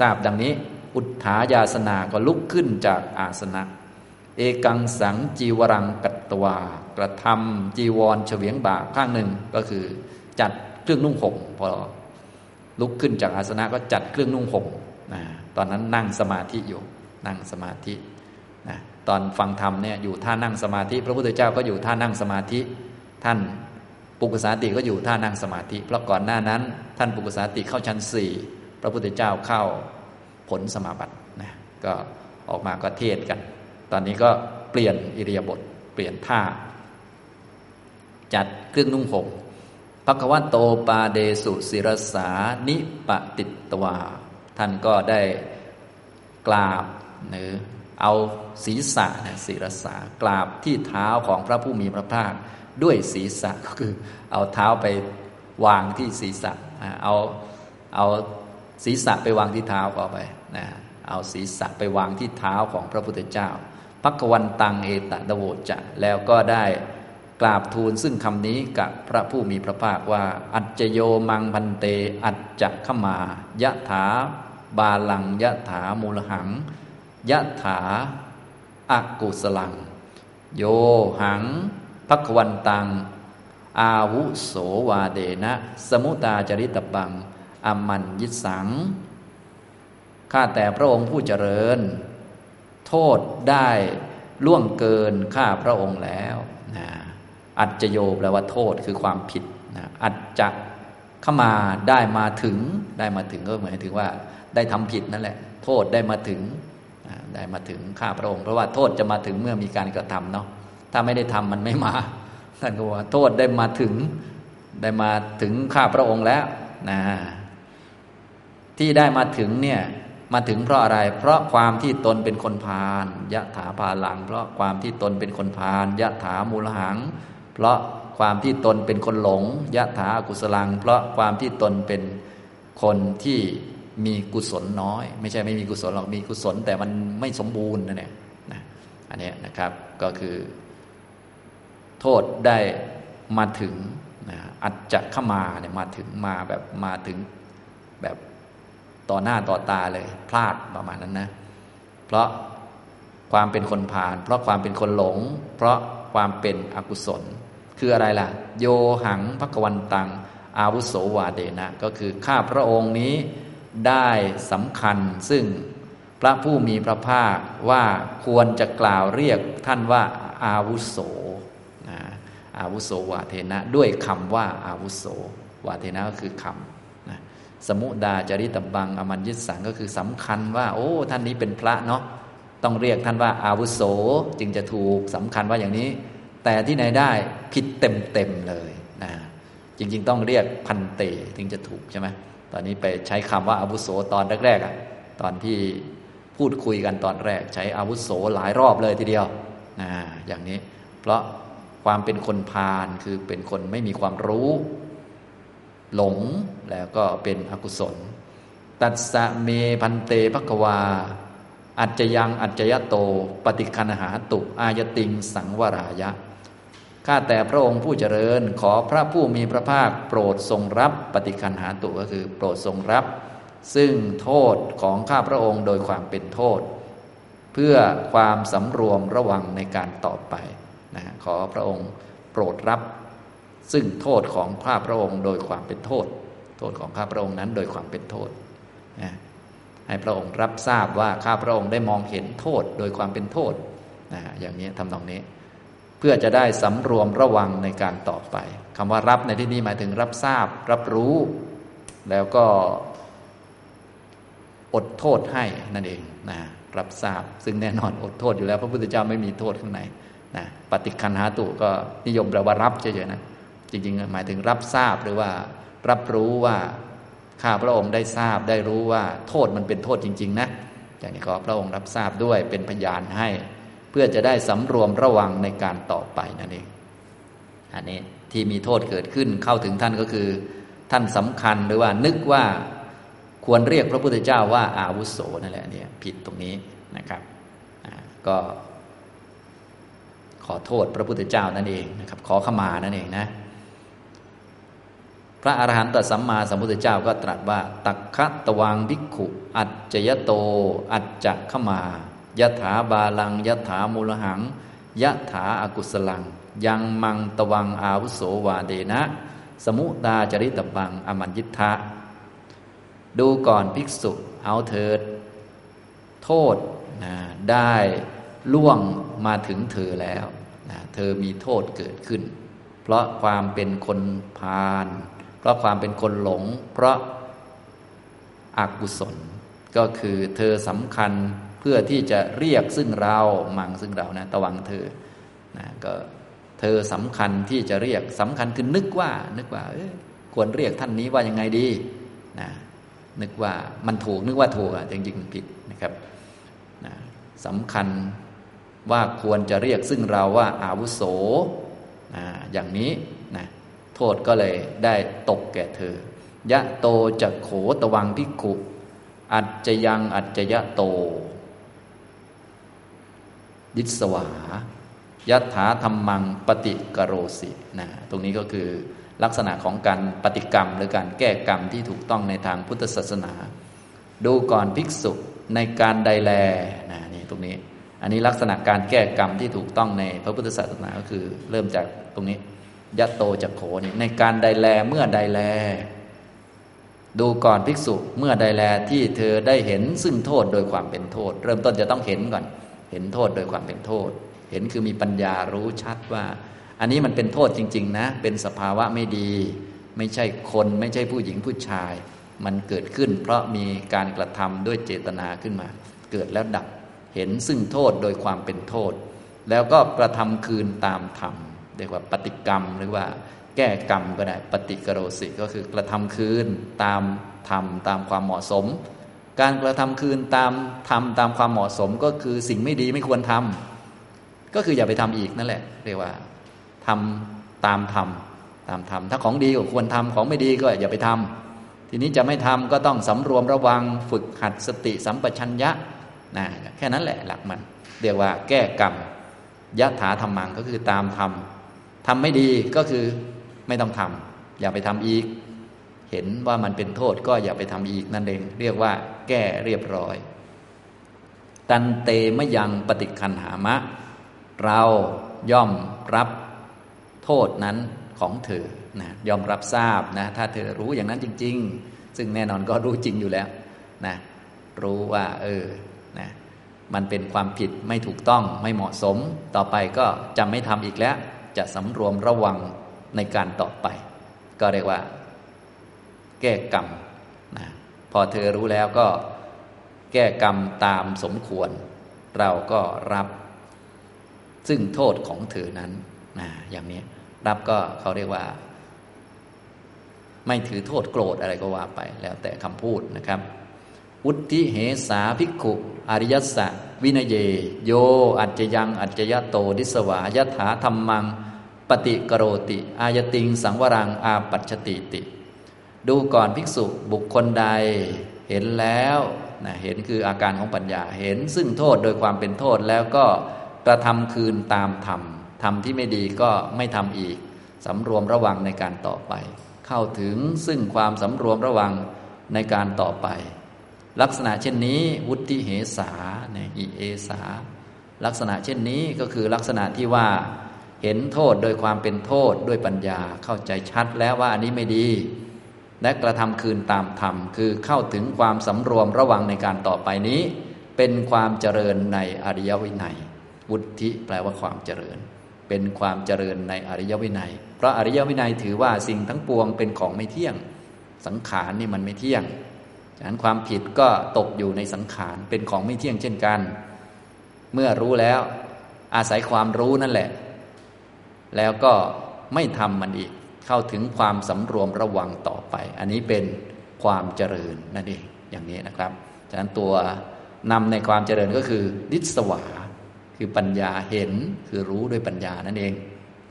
ทราบดังนี้ อุทธายาสนาก็ลุกขึ้นจากอาสนะ เอกังสังจีวรังกัตตวา กระทำจีวรเฉวียงบ่าข้างหนึ่งก็คือจัดเครื่องนุ่งห่มพอลุกขึ้นจากอาสนะก็จัดเครื่องนุ่งห่มนะตอนนั้นนั่งสมาธิอยู่ นั่งสมาธินะตอนฟังธรรมเนี่ยอยู่ท่านั่งสมาธิ พระพุทธเจ้าก็อยู่ท่านั่งสมาธิ ท่านปุกสาติก็อยู่ท่านั่งสมาธิ เพราะก่อนหน้านั้น ท่านปุกสาติเข้าชั้นสี่พระพุทธเจ้าเข้า ผลสมาบัตินะก็ออกมาก็เทศกัน ตอนนี้ก็เปลี่ยนอิริยาบถเปลี่ยนท่า จัดเครื่องนุ่งห่มพระควโตปาเดสุศิรสานิปติตวา ท่านก็ได้กราบหรือเอาศีรษะนะศีรษะกราบที่เท้าของพระผู้มีพระภาคด้วยศีรษะก็คือ เอาเท้าไปวางที่ศีรษะเอาเอาศีรษะไปวางที่เท้าก็ไป นะเอาศีรษะไปวางที่เท้าของพระพุทธเจ้าพักวันตังเอตตะโวจะ แล้วก็ได้กราบทูลซึ่งคำนี้กับพระผู้มีพระภาคว่า อัจโยมังพันเต อัจจขมายะถา บาลังยะถามูลหังยะถาอากุสลัง โยหังพักวันตัง อาวุโสวาเดนะ สมุตาจริตบังอมันยิสัง ข้าแต่พระองค์ผู้เจริญ โทษได้ล่วงเกินข้าพระองค์แล้วนะอัจจโยแปลว่าโทษคือความผิดนะอัจจะเข้ามาได้มาถึงได้มาถึงก็หมายถึงว่า ได้ทำผิดนั่นแหละ โทษได้มาถึงได้มาถึงข้าพระองค์เพราะว่าโทษจะมาถึงเมื่อมีการกระทำเนาะถ้าไม่ได้ทำมันไม่มาท่านก็ว่าโทษได้มาถึงได้มาถึงข้าพระองค์แล้วนะที่ได้มาถึงเนี่ย มาถึงเพราะอะไร เพราะความที่ตนเป็นคนพาลยะถาพาหลัง เพราะความที่ตนเป็นคนพาลยะถามูลหัง เพราะความที่ตนเป็นคนหลงยะถากุศลัง เพราะความที่ตนเป็นคนที่มีกุศลน้อย ไม่ใช่ไม่มีกุศลหรอกมีกุศลแต่มันไม่สมบูรณ์นั่นแหละนะอันนี้นะครับก็คือ โทษได้มาถึงนะอัจจะขมาเนี่ยมาถึงมาแบบมาถึงแบบ ต่อหน้าต่อตาเลยพลาดประมาณนั้นนะ เพราะความเป็นคนผ่าน เพราะความเป็นคนหลง เพราะความเป็นอกุศล คืออะไรล่ะ โยหังพระกวันตัง อาวุโสวาเดนะ ก็คือข้าพระองค์นี้ได้สำคัญซึ่งพระผู้มีพระภาคว่าควรจะกล่าวเรียกท่านว่าอาวุโสนะอาวุโสวาเทนะ ด้วยคำว่าอาวุโสวาเทนะก็คือคำ สมุดาจริตบังอมันยิสังก็คือสำคัญว่า โอ้ ท่านนี้เป็นพระเนาะต้องเรียกท่านว่าอาวุโสจึงจะถูกสำคัญว่าอย่างนี้ แต่ที่ไหนได้ผิดเต็มเต็มเลยนะจริง ๆ ต้องเรียกพันเตถึงจะถูกใช่ไหมตอนนี้ไปใช้คำว่าอาวุโสตอนแรกๆอะตอนที่พูดคุยกันตอนแรก ใช้อาวุโสหลายรอบเลยทีเดียวนะอย่างนี้ เพราะความเป็นคนพาลคือเป็นคนไม่มีความรู้ หลงแล้วก็เป็นอกุศล ตัสสะเมพันเตภควา อัจจยังอัจจยโต ปฏิคันหาตุอายติงสังวรายะข้าแต่พระองค์ผู้เจริญขอพระผู้มีพระภาคโปรดทรงรับปฏิคันหาตุก็คือโปรดทรงรับ ซึ่งโทษของข้าพระองค์โดยความเป็นโทษ เพื่อความสำรวมระวังในการต่อไปนะขอพระองค์โปรดรับ ซึ่งโทษของข้าพระองค์โดยความเป็นโทษ โทษของข้าพระองค์นั้นโดยความเป็นโทษนะให้พระองค์รับทราบว่าข้าพระองค์ได้มองเห็นโทษโดยความเป็นโทษนะอย่างนี้ทำตรงนี้ เพื่อจะได้สำรวมระวังในการต่อไปคำว่ารับในที่นี้หมายถึงรับทราบ รับรู้ แล้วก็อดโทษให้นั่นเองนะรับทราบ ซึ่งแน่นอนอดโทษอยู่แล้ว พระพุทธเจ้าไม่มีโทษข้างในนะปฏิคันหาตุก็นิยมแปลว่ารับเฉยๆนะ จริงๆ หมายถึงรับทราบหรือว่า รับรู้ว่าข้าพระองค์ได้ทราบได้รู้ว่า โทษมันเป็นโทษจริง ๆ นะอย่างนี้ขอพระองค์รับทราบด้วยเป็นพยานให้ เพื่อจะได้สำรวมระวังในการต่อไปนั่นเองอันนี้ที่มีโทษเกิดขึ้นเข้าถึงท่านก็คือ ท่านสำคัญหรือว่านึกว่าควรเรียกพระพุทธเจ้าว่าอาวุโสนั่นแหละเนี่ยผิดตรงนี้นะครับก็ขอโทษพระพุทธเจ้านั่นเองนะครับ ขอขมานั่นเองนะ พระอรหันตสัมมาสัมพุทธเจ้าก็ตรัสว่า ตักคะตวังภิกขุ อัจจยโต อัจจะขมายะถาบาลังยะถามูลหังยะถาอากุสลัง ยังมังตวังอาวุโสวาเดนะ สมุตาจริตบังอมัญยิทธะดูก่อนภิกษุเอาเถิด โทษนะได้ล่วงมาถึงเธอแล้วนะเธอมีโทษเกิดขึ้น เพราะความเป็นคนพาล เพราะความเป็นคนหลง เพราะอากุศล ก็คือเธอสำคัญเพื่อที่จะเรียกซึ่งเรามังซึ่งเรานะตะวังเธอนะก็เธอสำคัญที่จะเรียกสำคัญคือนึกว่า นึกว่าควรเรียกท่านนี้ว่ายังไงดีนะนึกว่ามันถูกนึกว่าถูกจริงๆผิดนะครับนะสำคัญว่าควรจะเรียกซึ่งเราว่าอาวุโสนะอย่างนี้นะ โทษก็เลยได้ตกแก่เธอ ยะโตจะโขตวังพิกุ อัจจะยังอัจจะยะโต ดิสวายัถาธรรมังปฏิกโรสินะตรงนี้ก็คือลักษณะของการปฏิกรรม หรือการแก้กรรมที่ถูกต้องในทางพุทธศาสนา ดูก่อนภิกษุในการใดแลนะนี่ตรงนี้ อันนี้ลักษณะการแก้กรรมที่ถูกต้องในพระพุทธศาสนาก็คือเริ่มจากตรงนี้ ยัตโตจักโขนี่ในการใดแลเมื่อใดแล ดูก่อนภิกษุเมื่อใดแลที่เธอได้เห็นซึ่งโทษโดยความเป็นโทษ เริ่มต้นจะต้องเห็นก่อน เห็นโทษโดยความเป็นโทษ เห็นคือมีปัญญารู้ชัดว่า อันนี้มันเป็นโทษจริง ๆ นะ เป็นสภาวะไม่ดี ไม่ใช่คนไม่ใช่ผู้หญิงผู้ชาย มันเกิดขึ้น เพราะมีการกระทำด้วยเจตนาขึ้นมา เกิดแล้วดับเห็นซึ่งโทษโดยความเป็นโทษ แล้วก็กระทำคืนตามธรรม เรียกว่าปฏิกรรมหรือว่าแก้กรรมก็ได้ ปฏิกรโรสิก็คือกระทำคืนตามธรรมตามความเหมาะสม การกระทำคืนตามธรรมตามความเหมาะสมก็คือสิ่งไม่ดีไม่ควรทำก็คืออย่าไปทำอีกนั่นแหละ เรียกว่าทำตามธรรมตามธรรมถ้าของดีก็ควรทำของไม่ดีก็อย่าไปทำทีนี้จะไม่ทำก็ต้องสำรวมระวังฝึกหัดสติสัมปชัญญะนะแค่นั้นแหละหลักมัน เรียกว่าแก้กรรมยะถาธรรมังก็คือตามธรรม ทำไม่ดีก็คือไม่ต้องทำอย่าไปทำอีก เห็นว่ามันเป็นโทษก็อย่าไปทำอีกนั่นเอง เรียกว่า แก้เรียบร้อย ตันเตมยังปฏิคันหามะ เราย่อมรับโทษนั้นของเธอนะยอมรับทราบนะ ถ้าเธอรู้อย่างนั้นจริง ๆ ซึ่งแน่นอนก็รู้จริงอยู่แล้วนะรู้ว่า เออนะมันเป็นความผิดไม่ถูกต้องไม่เหมาะสม ต่อไปก็จะไม่ทำอีกแล้ว จะสำรวมระวังในการต่อไป ก็เรียกว่า แก้กรรมนะพอเธอรู้แล้วก็แก้กรรมตามสมควร เราก็รับ ซึ่งโทษของเธอนั้นนะอย่างนี้รับก็เขาเรียกว่า ไม่ถือโทษโกรธอะไรก็ว่าไป แล้วแต่คำพูดนะครับ อุทธิเหสาภิกขุ อริยสัจ วินเย โย อัจจยัง อัจจยโตดิสวายถาธรรมัง ปฏิกโรติ อายติง สังวรัง อาปัจติติ ดูก่อนภิกษุบุคคลใด เห็นแล้วนะเห็นคืออาการของปัญญาเห็น ซึ่งโทษโดยความเป็นโทษแล้วก็กระทำคืนตามธรรมทำที่ไม่ดีก็ไม่ทำอีกสำรวมระวังในการต่อไป เข้าถึงซึ่งความสำรวมระวังในการต่อไป ลักษณะเช่นนี้ วุติเหสาเนี่ยอิเอสา ลักษณะเช่นนี้ก็คือลักษณะที่ว่าเห็นโทษโดยความเป็นโทษด้วยปัญญาเข้าใจชัดแล้วว่าอันนี้ไม่ดี และกระทำคืนตามธรรม คือเข้าถึงความสำรวมระวังในการต่อไปนี้ เป็นความเจริญในอริยวินัย วุฒิแปลว่าความเจริญ เป็นความเจริญในอริยวินัย เพราะอริยวินัยถือว่าสิ่งทั้งปวงเป็นของไม่เที่ยง สังขารนี่มันไม่เที่ยง ฉะนั้นความผิดก็ตกอยู่ในสังขารเป็นของไม่เที่ยงเช่นกัน เมื่อรู้แล้วอาศัยความรู้นั่นแหละ แล้วก็ไม่ทำมันอีก เข้าถึงความสำรวมระวังต่อไป อันนี้เป็นความเจริญนั่นเองอย่างนี้นะครับ ฉะนั้นตัวนำในความเจริญก็คือดิสวาคือปัญญาเห็นคือรู้ด้วยปัญญานั่นเอง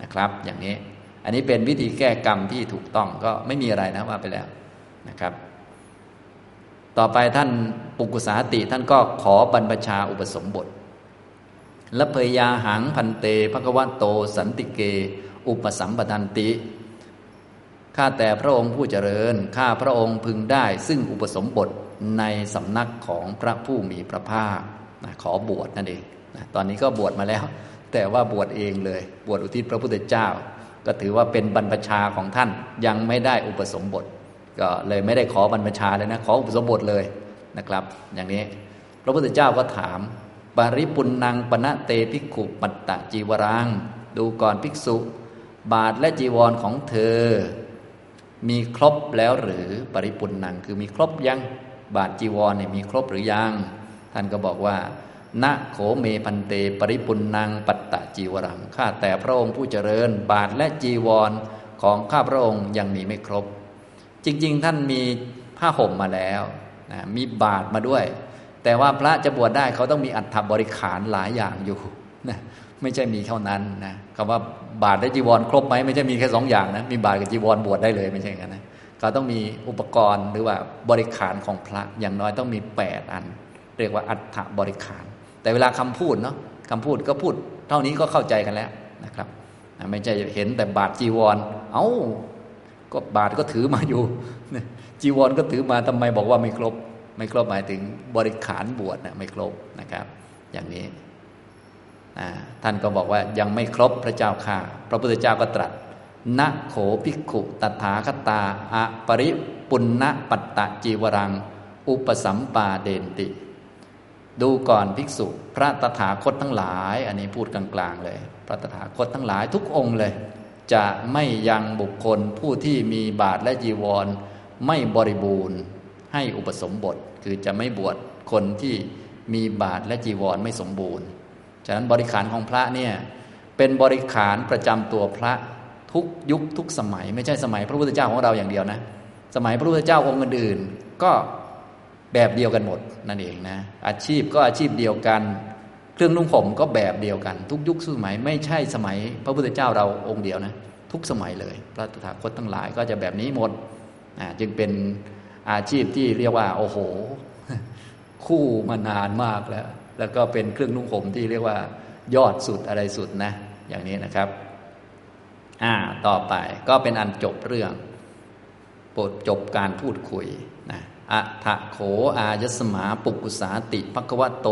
นะครับ อย่างนี้ อันนี้เป็นวิธีแก้กรรมที่ถูกต้องก็ไม่มีอะไรนะว่าไปแล้วนะครับ ต่อไปท่านปุกุสาติท่านก็ขอบรรพชาอุปสมบทและเพยาหังพันเตภควะโตสันติเก อุปสัมปทันติข้าแต่พระองค์ผู้เจริญ ข้าพระองค์พึงได้ ซึ่งอุปสมบทในสำนักของพระผู้มีพระภาคนะขอบวชนั่นเองนะตอนนี้ก็บวชมาแล้ว แต่ว่าบวชเองเลย บวชอุทิศพระพุทธเจ้า ก็ถือว่าเป็นบรรพชาของท่านยังไม่ได้อุปสมบท ก็เลยไม่ได้ขอบรรพชาเลยนะ ขออุปสมบทเลยนะครับ อย่างนี้ พระพุทธเจ้าก็ถามปริปุนังปณะเตภิกขุปัตตะจีวรัง ดูก่อนภิกษุ บาทและจีวรของเธอ มีครบแล้วหรือปริปุนังคือมีครบยัง บาทจีวรเนี่ยมีครบหรือยัง ท่านก็บอกว่าณโขเมพันเต ปริปุนังปัตตะจีวรังข้าแต่พระองค์ผู้เจริญ บาทและจีวรของข้าพระองค์ยังมีไม่ครบ จริง ๆ ท่านมีผ้าห่มมาแล้วนะมีบาทมาด้วย แต่ว่าพระจะบวชได้เขาต้องมีอัฐบริขารหลายอย่างอยู่นะไม่ใช่มีเท่านั้นนะคำว่าบาทและจีวรครบไหมไม่ใช่มีแค่สองอย่างนะมีบาทกับจีวรบวชได้เลยไม่ใช่กันนะเขาต้องมีอุปกรณ์หรือว่าบริขารของพระอย่างน้อยต้องมีแปดอัน เรียกว่าอัฐบริขาร แต่เวลาคำพูดเนาะคำพูดก็พูด เท่านี้ก็เข้าใจกันแล้วนะครับ ไม่ใช่เห็นแต่บาทจีวร เอา้า ก็บาทก็ถือมาอยู่จีวรก็ถือมาทำไมบอกว่าไม่ครบ ไม่ครบหมายถึงบริขารบวชนะไม่ครบนะครับ อย่างนี้ท่านก็บอกว่ายังไม่ครบพระเจ้าค่ะ พระพุทธเจ้าก็ตรัสณโขภิกขุตถาคตาอะปริปุณณปัตตะจีวรัง อุปสัมปาเดนติ ดูก่อนภิกษุพระตถาคตทั้งหลาย อันนี้พูดกลางๆเลย พระตถาคตทั้งหลายทุกองค์เลย จะไม่ยังบุคคลผู้ที่มีบาทและจีวร ไม่บริบูรณ์ ให้อุปสมบท คือจะไม่บวชคนที่มีบาทและจีวรไม่สมบูรณ์ ฉะนั้นบริขารของพระเนี่ยเป็นบริขารประจำตัวพระทุกยุคทุกสมัย ไม่ใช่สมัยพระพุทธเจ้าของเราอย่างเดียวนะ สมัยพระพุทธเจ้าองค์อื่นๆก็แบบเดียวกันหมดนั่นเองนะอาชีพก็อาชีพเดียวกัน ครื่องนุ่งห่มก็แบบเดียวกัน ทุกยุคสมัยไม่ใช่สมัย พระพุทธเจ้าเราองค์เดียวนะ ทุกสมัยเลย พระตถาคตทั้งหลายก็จะแบบนี้หมดจึงเป็นอาชีพที่เรียกว่า โอ้โห คู่มานานมากแล้ว แล้วก็เป็นเครื่องนุ่งห่มที่เรียกว่ายอดสุดอะไรสุดนะ อย่างนี้นะครับ อ่าต่อไปก็เป็นอันจบเรื่องปดจบการพูดคุยนะอะทะโขอายสมาปุกุสาติภควโต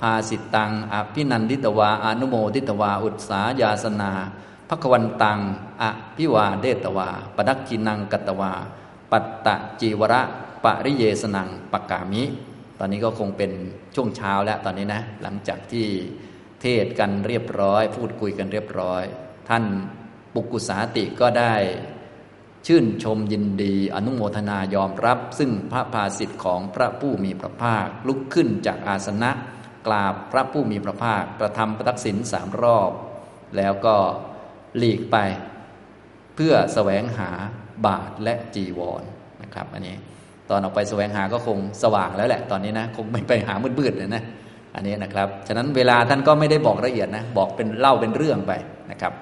ภาสิตังอภินันทิตวาอนุโมทิตวา อุตสาญาสนาภควันตังอภิวาเดตวาปดักกินังกตวา ปัตตะจีวระปริเยสนังปกามิ ตอนนี้ก็คงเป็นช่วงเช้าแล้วตอนนี้นะ หลังจากที่เทศกันเรียบร้อย พูดคุยกันเรียบร้อย ท่านปุกุสาติก็ได้ชื่นชมยินดีอนุโมทนายอมรับ ซึ่งพระภาสิทธิ์ของพระผู้มีพระภาคลุกขึ้นจากอาสนะ กราบพระผู้มีพระภาคประทำประทักษิณสามรอบ แล้วก็หลีกไป เพื่อแสวงหาบาทและจีวรนะครับ อันนี้ตอนออกไปแสวงหาก็คงสว่างแล้วแหละ ตอนนี้นะคงไม่ไปหามืดๆเลยนะอันนี้นะครับ ฉะนั้นเวลาท่านก็ไม่ได้บอกละเอียดนะบอกเป็นเล่าเป็นเรื่องไปนะครับ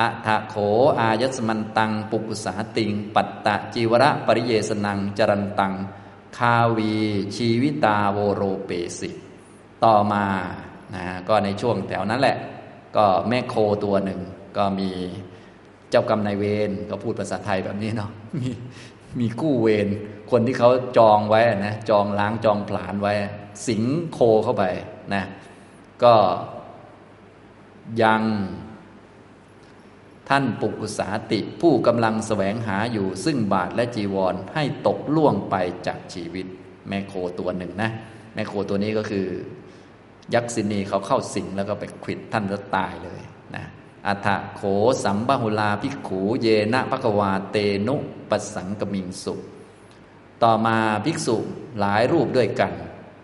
อะทะโข อายสมันตัง ปุกุสาติง ปัตตะจีวระปริเยสนัง จรันตัง คาวี ชีวิตาโวโรเปสิ ต่อมานะก็ในช่วงแถวนั้นแหละ ก็แม่โคตัวหนึ่ง ก็มีเจ้ากรรมนายเวรก็พูดภาษาไทยแบบนี้เนาะมีมีกู้เวรคนที่เขาจองไว้นะจองล้างจองผลาญไว้ สิงโคเข้าไปนะก็ยังท่านปุกุสาติ ผู้กำลังแสวงหาอยู่ซึ่งบาทและจีวรให้ตกล่วงไปจากชีวิต แม่โคตัวหนึ่งนะ แม่โคตัวนี้ก็คือ ยักษินีเขาเข้าสิงแล้วก็ไปขิดท่านแล้วตายเลยนะอัฏฐโขสัมบหุลาภิกขูเยนะภควาเตนุปสังกมิงสุต่อมาภิกษุหลายรูปด้วยกัน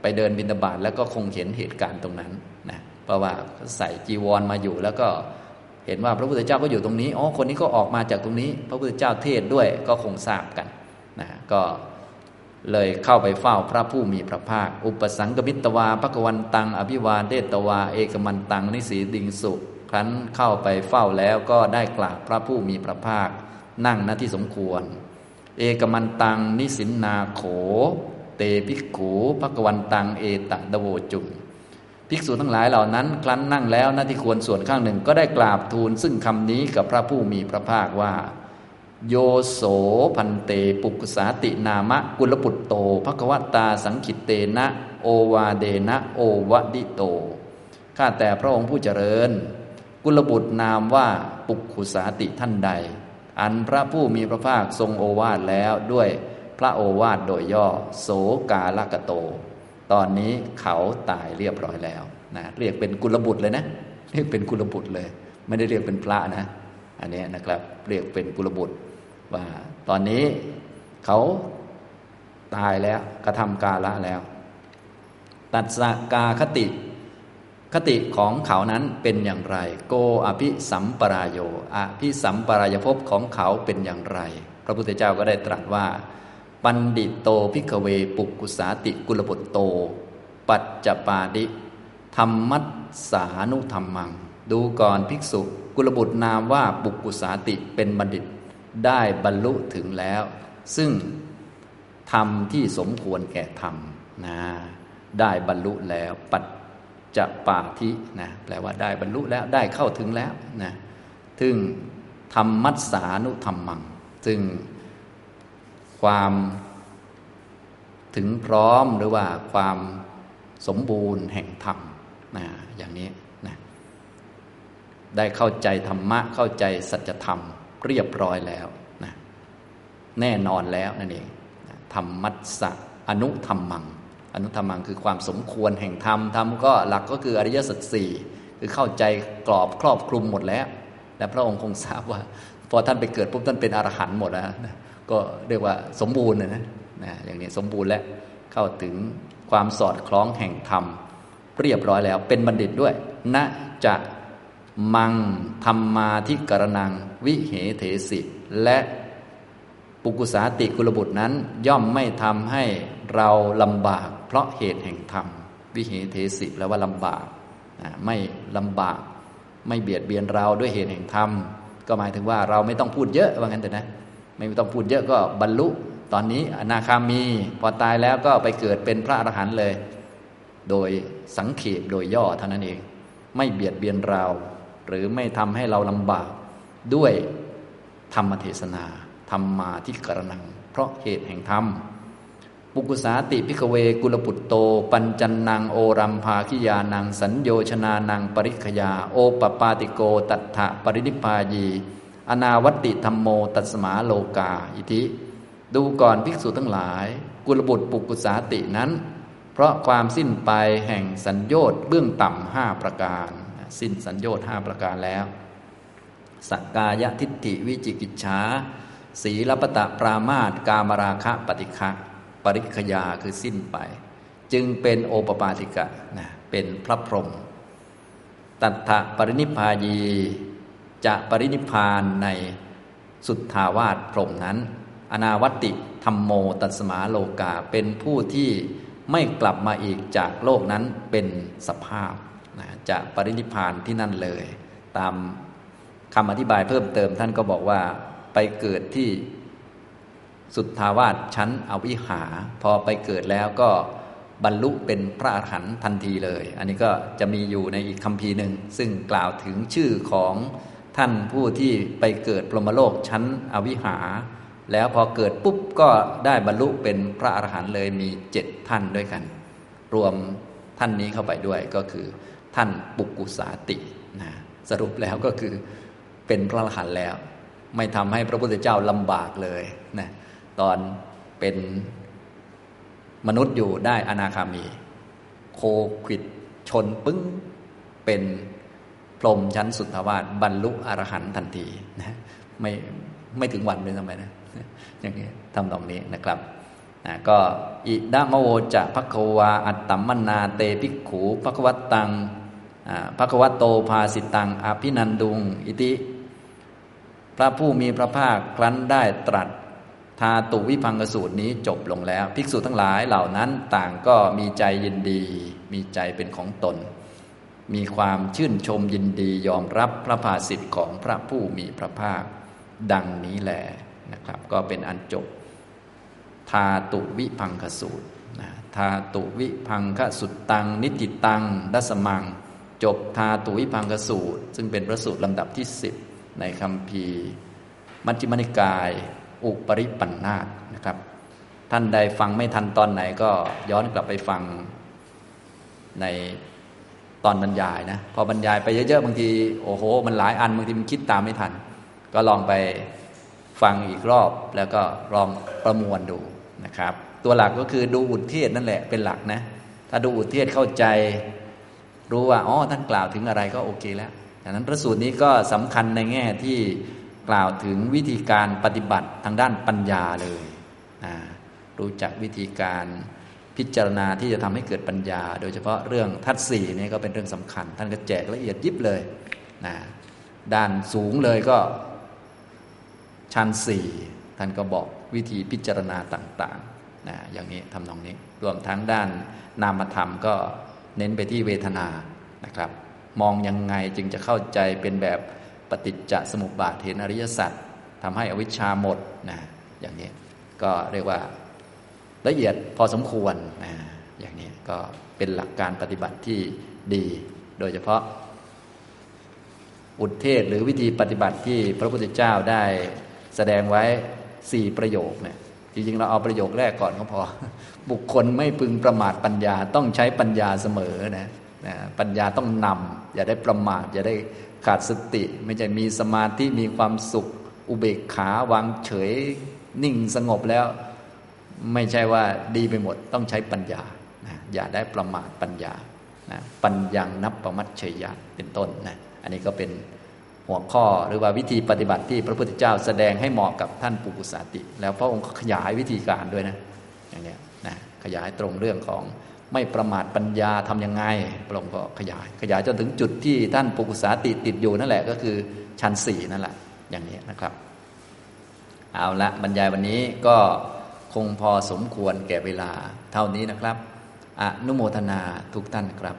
ไปเดินบิณฑบาตแล้วก็คงเห็นเหตุการณ์ตรงนั้นนะเพราะว่าใส่จีวรมาอยู่แล้วก็เห็นว่าพระพุทธเจ้าก็อยู่ตรงนี้อ๋อคนนี้ก็ออกมาจากตรงนี้ พระพุทธเจ้าเทศด้วยก็คงทราบกันนะก็ เลยเข้าไปเฝ้าพระผู้มีพระภาค อุปสังกมิตวาพระกวันตัง อภิวาเดตวา เอกมันตัง นิสีดิงสุครั้นเข้าไปเฝ้าแล้วก็ได้กราบพระผู้มีพระภาค นั่งณที่สมควร เอกมันตัง นิสินนาโข เตภิกขูพระกวันตัง เอตะดโวจุงภิกษุทั้งหลายเหล่านั้นครั้นนั่งแล้วหน้าที่ควรส่วนข้างหนึ่งก็ได้กราบทูลซึ่งคำนี้กับพระผู้มีพระภาคว่า โยโสพันเต ปุกสาตินามะ กุลปุตโตภควตาสังขิตเตนะ โอวาเดนะ โอวดิโต ข้าแต่พระองค์ผู้เจริญ กุลบุตรนามว่าปุกขุสาติท่านใด อันพระผู้มีพระภาคทรงโอวาทแล้วด้วยพระโอวาทโดยย่อ โสกาลกโต ตอนนี้เขาตายเรียบร้อยแล้วนะเรียกเป็นกุลบุตรเลยนะ เรียกเป็นกุลบุตรเลย ไม่ได้เรียกเป็นพระนะ อันนี้นะครับ เรียกเป็นกุลบุตร ว่า ตอนนี้เขาตายแล้วกระทำกาละแล้ว ตัดสกาคติ คติของเขานั้นเป็นอย่างไร โกอภิสัมปรายโยอภิสัมปรายภพของเขาเป็นอย่างไร พระพุทธเจ้าก็ได้ตรัสว่า ปันดิตโตพิกเวปุกุสาติกุลบุตโต ปัจจปาดิธรรมัสสานุธรรมัง ดูก่อนภิกษุ กุลบุตรนามว่าปุกุสาติเป็นบัณฑิต ได้บรรลุถึงแล้ว ซึ่งธรรมที่สมควรแก่ธรรมนะได้บรรลุแล้วปัจจปาทินะแปลว่าได้บรรลุแล้วได้เข้าถึงแล้วนะถึงธรรมัสสานุธรรมัง ซึ่งความถึงพร้อมหรือว่าความสมบูรณ์แห่งธรรมนะอย่างนี้นะได้เข้าใจธรรมะเข้าใจสัจธรรม เรียบร้อยแล้วนะแน่นอนแล้วนั่นเองธรรมัสสะอนุธรรมัง อนุธรรมังคือความสมควรแห่งธรรมธรรมก็หลักก็คืออริยสัจสี่คือเข้าใจกรอบครอบคลุมหมดแล้ว และพระองค์คงทราบว่า พอท่านไปเกิดปุ๊บท่านเป็นอรหันต์หมดแล้วก็เรียกว่าสมบูรณ์นะนะอย่างนี้สมบูรณ์และเข้าถึงความสอดคล้องแห่งธรรม เรียบร้อยแล้วเป็นบัณฑิตด้วยณจะ มังธรรมาทิกรนัง วิเหเถสิ และปุกุสาติกุลบุตรนั้น ย่อมไม่ทำให้เราลำบาก เพราะเหตุแห่งธรรม วิเหเทสิแปลว่าลำบากไม่ลำบาก ไม่เบียดเบียนเราด้วยเหตุแห่งธรรม ก็หมายถึงว่าเราไม่ต้องพูดเยอะว่างั้นแต่นะ ไม่ต้องพูดเยอะก็บรรลุ ตอนนี้อนาคามี พอตายแล้วก็ไปเกิดเป็นพระอรหันต์เลย โดยสังเขปโดยย่อเท่านั้นเอง ไม่เบียดเบียนเรา หรือไม่ทำให้เราลำบากด้วยธรรมเทศนาธรรมมาที่กรนัง เพราะเหตุแห่งธรรม ปุกุสาติพิกเวกุลปุตโต ปัญจันนางโอรัมภาคิยานังสัญโยชนานังปริขยา โอปปาติโก ตัตถะปรินิพพายี อนาวัติธรรมโม ตัสมาโลกา อิทิ ดูก่อนภิกษุทั้งหลาย กุลบุตรปุกุสาตินั้น เพราะความสิ้นไปแห่งสัญญอดเบื้องต่ำห้าประการ สิ้นสัญญอดห้าประการแล้ว สักกายทิฏฐิวิจิกิจฉาสีลปตะปรามาตกามราคะปฏิฆะปริคยาคือสิ้นไป จึงเป็นโอปปาติกะนะเป็นพระพรหมตัทธปรินิพพายีจะปรินิพานในสุทธาวาสพรหมนั้น อนาวัติธรรมโมตัสมาโลกาเป็นผู้ที่ไม่กลับมาอีกจากโลกนั้นเป็นสภาพ นะจะปรินิพานที่นั่นเลย ตามคำอธิบายเพิ่มเติมท่านก็บอกว่าไปเกิดที่สุทธาวาสชั้นอวิหา พอไปเกิดแล้วก็บรรลุเป็นพระอรหันต์ทันทีเลย อันนี้ก็จะมีอยู่ในอีกคำพีหนึ่ง ซึ่งกล่าวถึงชื่อของท่านผู้ที่ไปเกิดพรหมโลกชั้นอวิหา แล้วพอเกิดปุ๊บก็ได้บรรลุเป็นพระอรหันต์เลยมีเจ็ดท่านด้วยกัน รวมท่านนี้เข้าไปด้วยก็คือ ท่านปุกกุสาตินะสรุปแล้วก็คือเป็นพระอรหันต์แล้ว ไม่ทำให้พระพุทธเจ้าลำบากเลยนะตอนเป็นมนุษย์อยู่ได้อนาคามี โคขิดชนปึ้งเป็นพรหมชั้นสุทธวาสบรรลุอรหันต์ทันทีนะไม่ไม่ถึงวันเลยทำไมนะอย่างนี้ทำตรงนี้นะครับนะก็อิดามโวจะพักวาอัตตมนาเตภิกขูภควัตตัง ภควัตโตภาสิตังอภินันดุง อิติ พระผู้มีพระภาคครั้นได้ตรัสทาตุวิพังกสูตรนี้จบลงแล้ว ภิกษุทั้งหลายเหล่านั้นต่างก็มีใจยินดี มีใจเป็นของตน มีความชื่นชมยินดียอมรับพระภาสิทธิ์ของพระผู้มีพระภาค ดังนี้แหละนะครับ ก็เป็นอันจบ ทาตุวิพังคสูตรทาตุวิพังคสุตตัง นิติตัง ดัสมัง จบทาตุวิพังคสูตร ซึ่งเป็นพระสูตรลำดับที่สิบในคำพีมัจจิมนิกาย อุปริปันนาตนะครับ ท่านใดฟังไม่ทันตอนไหนก็ย้อนกลับไปฟังในตอนบรรยายนะพอบรรยายไปเยอะๆบางทีโอ้โห มันหลายอันบางทีมันคิดตามไม่ทัน ก็ลองไปฟังอีกรอบแล้วก็ลองประมวลดูนะครับ ตัวหลักก็คือดูอุทเทศนั่นแหละเป็นหลักนะ ถ้าดูอุทเทศเข้าใจ รู้ว่าอ๋อท่านกล่าวถึงอะไรก็โอเคแล้วดังนั้นพระสูตรนี้ก็สำคัญในแง่ที่กล่าวถึงวิธีการปฏิบัติทางด้านปัญญาเลยรู้จักวิธีการพิจารณาที่จะทำให้เกิดปัญญา โดยเฉพาะเรื่องทัศสี่นี่ก็เป็นเรื่องสำคัญ ท่านก็แจกละเอียดยิบเลยนะด้านสูงเลยก็ชั้นสี่ท่านก็บอกวิธีพิจารณาต่างๆนะอย่างนี้ทำนองนี้รวมทั้งด้านนามธรรมก็ เน้นไปที่เวทนานะครับ มองยังไงจึงจะเข้าใจเป็นแบบปฏิจจสมุปบาทเห็นอริยสัจทำให้อวิชชาหมดนะอย่างนี้ก็เรียกว่าละเอียดพอสมควรนะอย่างนี้ก็เป็นหลักการปฏิบัติที่ดี โดยเฉพาะ อุทเทศหรือวิธีปฏิบัติที่พระพุทธเจ้าได้แสดงไว้สี่ประโยคเนี่ย จริงๆ เราเอาประโยคแรกก่อนก็พอ บุคคลไม่พึงประมาทปัญญาต้องใช้ปัญญาเสมอนะนะปัญญาต้องนำอย่าได้ประมาท อย่าได้ขาดสติ ไม่ใช่มีสมาธิมีความสุข อุเบกขาวางเฉย นิ่งสงบแล้ว ไม่ใช่ว่าดีไปหมด ต้องใช้ปัญญานะอย่าได้ประมาทปัญญานะปัญญงนับประมัตเฉยะเป็นต้นนะอันนี้ก็เป็น หัวข้อหรือว่าวิธีปฏิบัติที่พระพุทธเจ้าแสดงให้เหมาะกับท่านปุกุสาติ แล้วพระองค์ขยายวิธีการด้วยนะอย่างนี้นะขยายตรงเรื่องของไม่ประมาทปัญญาทํำยังไงพระองค์ก็ขยาย ขยายจนถึงจุดที่ท่านปุกุสาติติดอยู่นั่นแหละก็คือชั้นสี่นั่นแหละอย่างนี้นะครับ เอาละบรรยายวันนี้ก็คงพอสมควรแก่เวลาเท่านี้นะครับ อนุโมทนาทุกท่านครับ